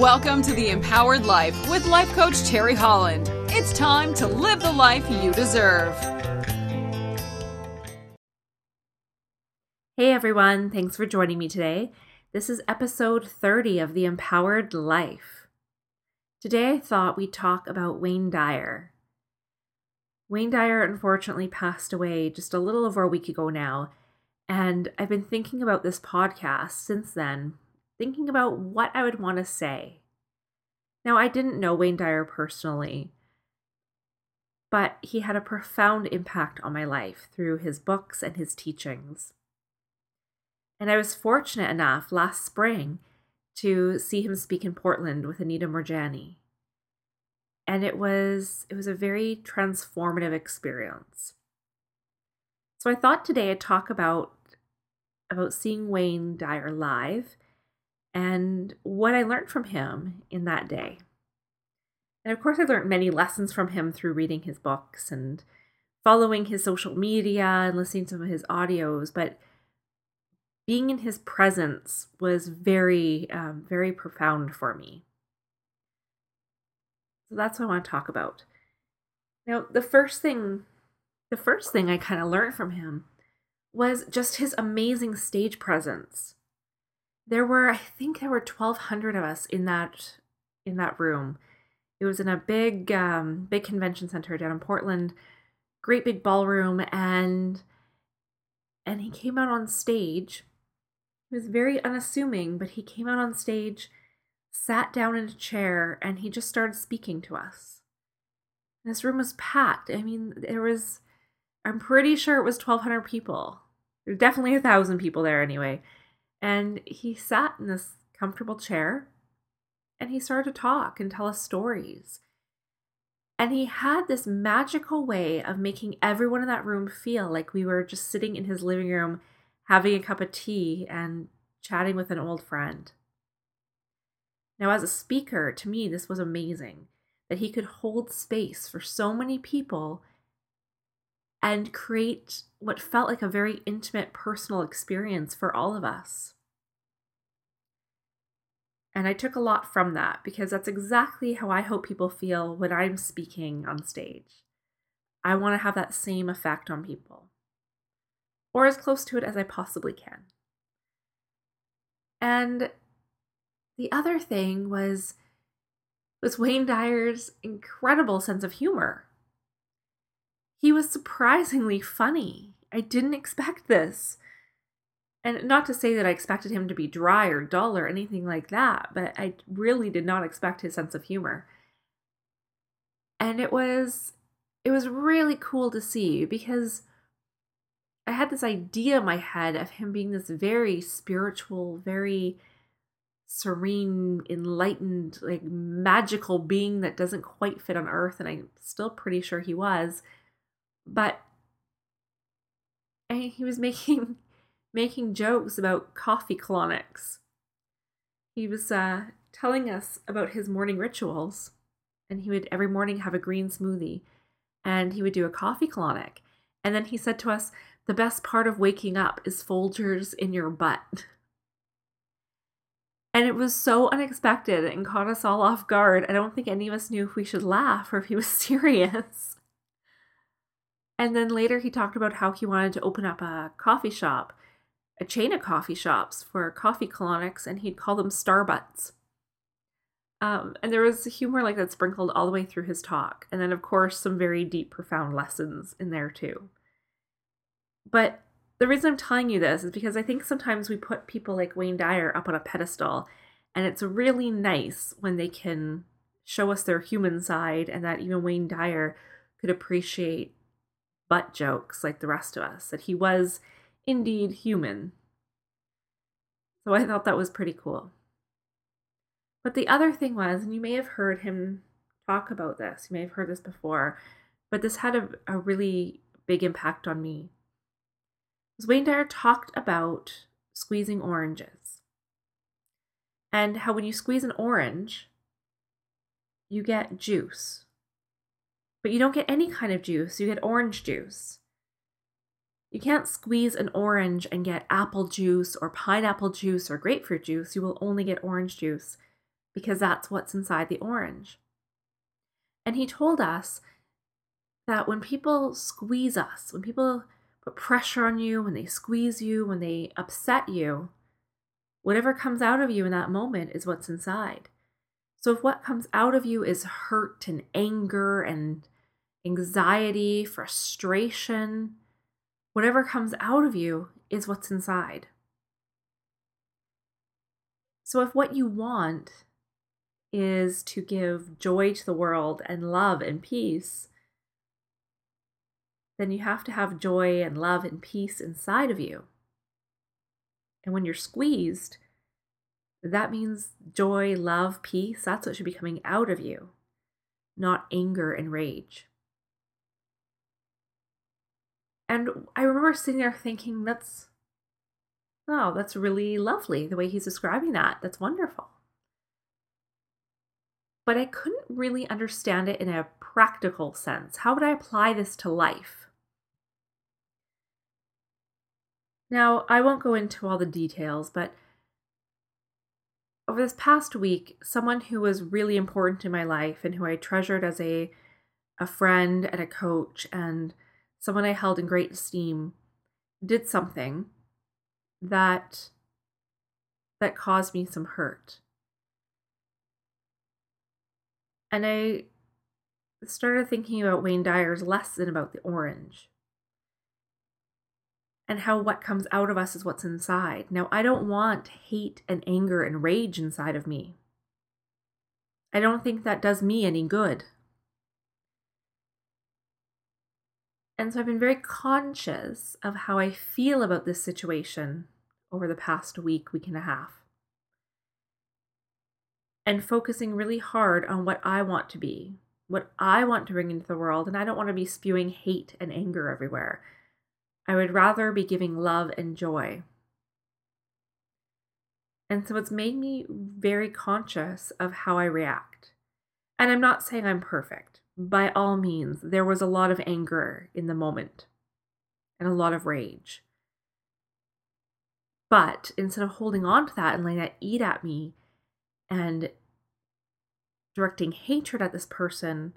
Welcome to the Empowered Life with life coach Terry Holland. It's time to live the life you deserve. Hey everyone, thanks for joining me today. This is episode 30 of The Empowered Life. Today I thought we'd talk about Wayne Dyer. Wayne Dyer unfortunately passed away just a little over a week ago now, and I've been thinking about this podcast since then thinking about what I would want to say. Now, I didn't know Wayne Dyer personally, but he had a profound impact on my life through his books and his teachings. And I was fortunate enough last spring to see him speak in Portland with Anita Moorjani. And it was it was a very transformative experience. So I thought today I'd talk about about seeing Wayne Dyer live and what I learned from him in that day. And of course, I learned many lessons from him through reading his books and following his social media and listening to some of his audios. But being in his presence was very, um, very profound for me. So that's what I want to talk about. Now, the first thing, the first thing I kind of learned from him was just his amazing stage presence there were i think there were 1200 of us in that in that room. It was in a big um, big convention center down in portland great big ballroom and and he came out on stage. He was very unassuming but he came out on stage sat down in a chair and he just started speaking to us. This room was packed. I mean there was i'm pretty sure it was 1200 people. There's definitely a thousand people there anyway and he sat in this comfortable chair and he started to talk and tell us stories. And he had this magical way of making everyone in that room feel like we were just sitting in his living room having a cup of tea and chatting with an old friend. Now, as a speaker, to me, this was amazing that he could hold space for so many people and create what felt like a very intimate personal experience for all of us. And I took a lot from that because that's exactly how I hope people feel when I'm speaking on stage. I want to have that same effect on people, or as close to it as I possibly can. And the other thing was was Wayne Dyer's incredible sense of humor. He was surprisingly funny. I didn't expect this. And not to say that I expected him to be dry or dull or anything like that, but I really did not expect his sense of humor. And it was it was really cool to see because I had this idea in my head of him being this very spiritual, very serene, enlightened, like magical being that doesn't quite fit on earth and I'm still pretty sure he was. But he was making making jokes about coffee colonics. He was uh, telling us about his morning rituals, and he would every morning have a green smoothie, and he would do a coffee colonic. And then he said to us, The best part of waking up is Folgers in your butt. And it was so unexpected and caught us all off guard. I don't think any of us knew if we should laugh or if he was serious. And then later he talked about how he wanted to open up a coffee shop a chain of coffee shops for coffee colonics, and he'd call them Starbucks. Um, and there was humor like that sprinkled all the way through his talk. And then, of course, some very deep, profound lessons in there too. But the reason I'm telling you this is because I think sometimes we put people like Wayne Dyer up on a pedestal, and it's really nice when they can show us their human side and that even Wayne Dyer could appreciate butt jokes like the rest of us, that he was indeed human. So I thought that was pretty cool. But the other thing was, and you may have heard him talk about this, you may have heard this before, but this had a, a really big impact on me. Was Wayne Dyer talked about squeezing oranges and how when you squeeze an orange, you get juice. But you don't get any kind of juice, you get orange juice. You can't squeeze an orange and get apple juice or pineapple juice or grapefruit juice. You will only get orange juice. because that's what's inside the orange. And he told us that when people squeeze us, when people put pressure on you, when they squeeze you, when they upset you, whatever comes out of you in that moment is what's inside. So if what comes out of you is hurt and anger and anxiety, frustration, whatever comes out of you is what's inside. So if what you want is to give joy to the world and love and peace, then you have to have joy and love and peace inside of you. And when you're squeezed, that means joy, love, peace. That's what should be coming out of you, not anger and rage. And I remember sitting there thinking, that's, oh, that's really lovely the way he's describing that. That's wonderful but I couldn't really understand it in a practical sense. How would I apply this to life? Now, I won't go into all the details, but over this past week, someone who was really important in my life and who I treasured as a a friend and a coach and someone I held in great esteem did something that that caused me some hurt. And I started thinking about Wayne Dyer's lesson about the orange and how what comes out of us is what's inside. Now, I don't want hate and anger and rage inside of me. I don't think that does me any good. And so I've been very conscious of how I feel about this situation over the past week, week and a half and focusing really hard on what I want to be, what I want to bring into the world. And I don't want to be spewing hate and anger everywhere. I would rather be giving love and joy. And so it's made me very conscious of how I react. And I'm not saying I'm perfect. By all means, there was a lot of anger in the moment and a lot of rage. But instead of holding on to that and letting that eat at me, and directing hatred at this person,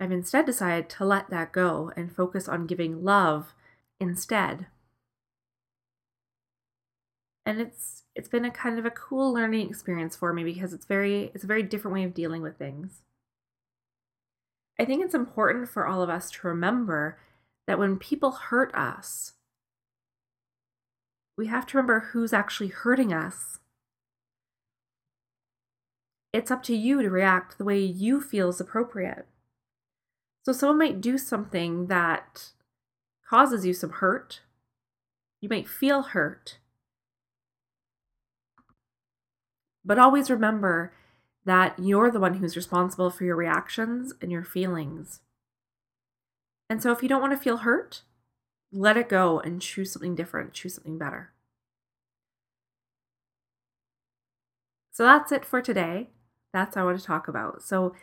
I've instead decided to let that go and focus on giving love instead. And it's it's been a kind of a cool learning experience for me because it's very it's a very different way of dealing with things. I think it's important for all of us to remember that when people hurt us, we have to remember who's actually hurting us it's up to you to react the way you feel is appropriate. So, someone might do something that causes you some hurt. You might feel hurt. But always remember that you're the one who's responsible for your reactions and your feelings. And so, if you don't want to feel hurt, let it go and choose something different, choose something better. So, that's it for today. That's what I want to talk about. So,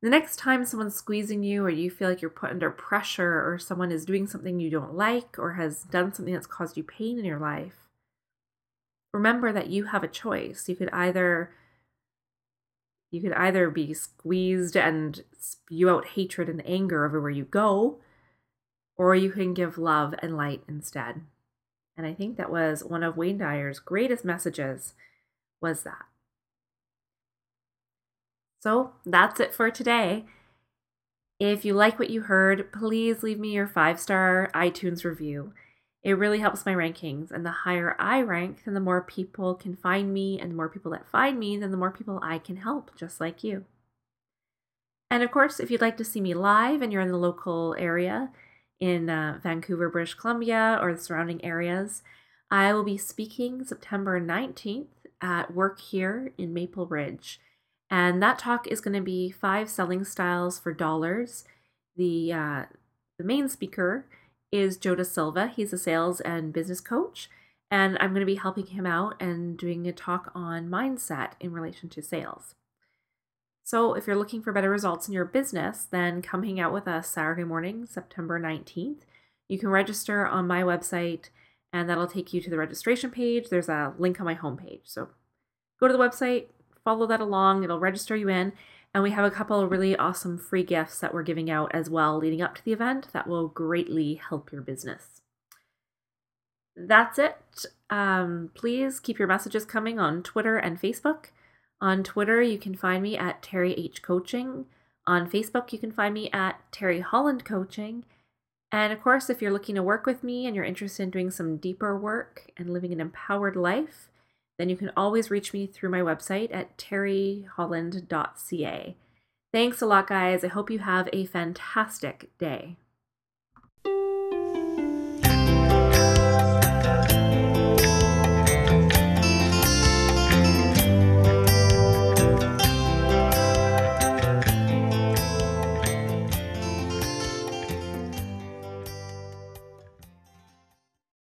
the next time someone's squeezing you, or you feel like you're put under pressure, or someone is doing something you don't like, or has done something that's caused you pain in your life, remember that you have a choice. You could either you could either be squeezed and spew out hatred and anger everywhere you go, or you can give love and light instead. And I think that was one of Wayne Dyer's greatest messages was that. So that's it for today. If you like what you heard, please leave me your five star iTunes review. It really helps my rankings, and the higher I rank, then the more people can find me, and the more people that find me, then the more people I can help, just like you. And of course, if you'd like to see me live and you're in the local area in uh, Vancouver, British Columbia, or the surrounding areas, I will be speaking September 19th at Work Here in Maple Ridge. And that talk is going to be five selling styles for dollars. The uh, the main speaker is Joe Da Silva. He's a sales and business coach, and I'm going to be helping him out and doing a talk on mindset in relation to sales. So, if you're looking for better results in your business, then come hang out with us Saturday morning, September 19th. You can register on my website, and that'll take you to the registration page. There's a link on my homepage. So, go to the website, follow that along. It'll register you in. And we have a couple of really awesome free gifts that we're giving out as well leading up to the event that will greatly help your business. That's it. Um, please keep your messages coming on Twitter and Facebook. On Twitter, you can find me at Terry H Coaching. On Facebook, you can find me at Terry Holland Coaching. And of course, if you're looking to work with me and you're interested in doing some deeper work and living an empowered life, then you can always reach me through my website at terryholland.ca. Thanks a lot, guys. I hope you have a fantastic day.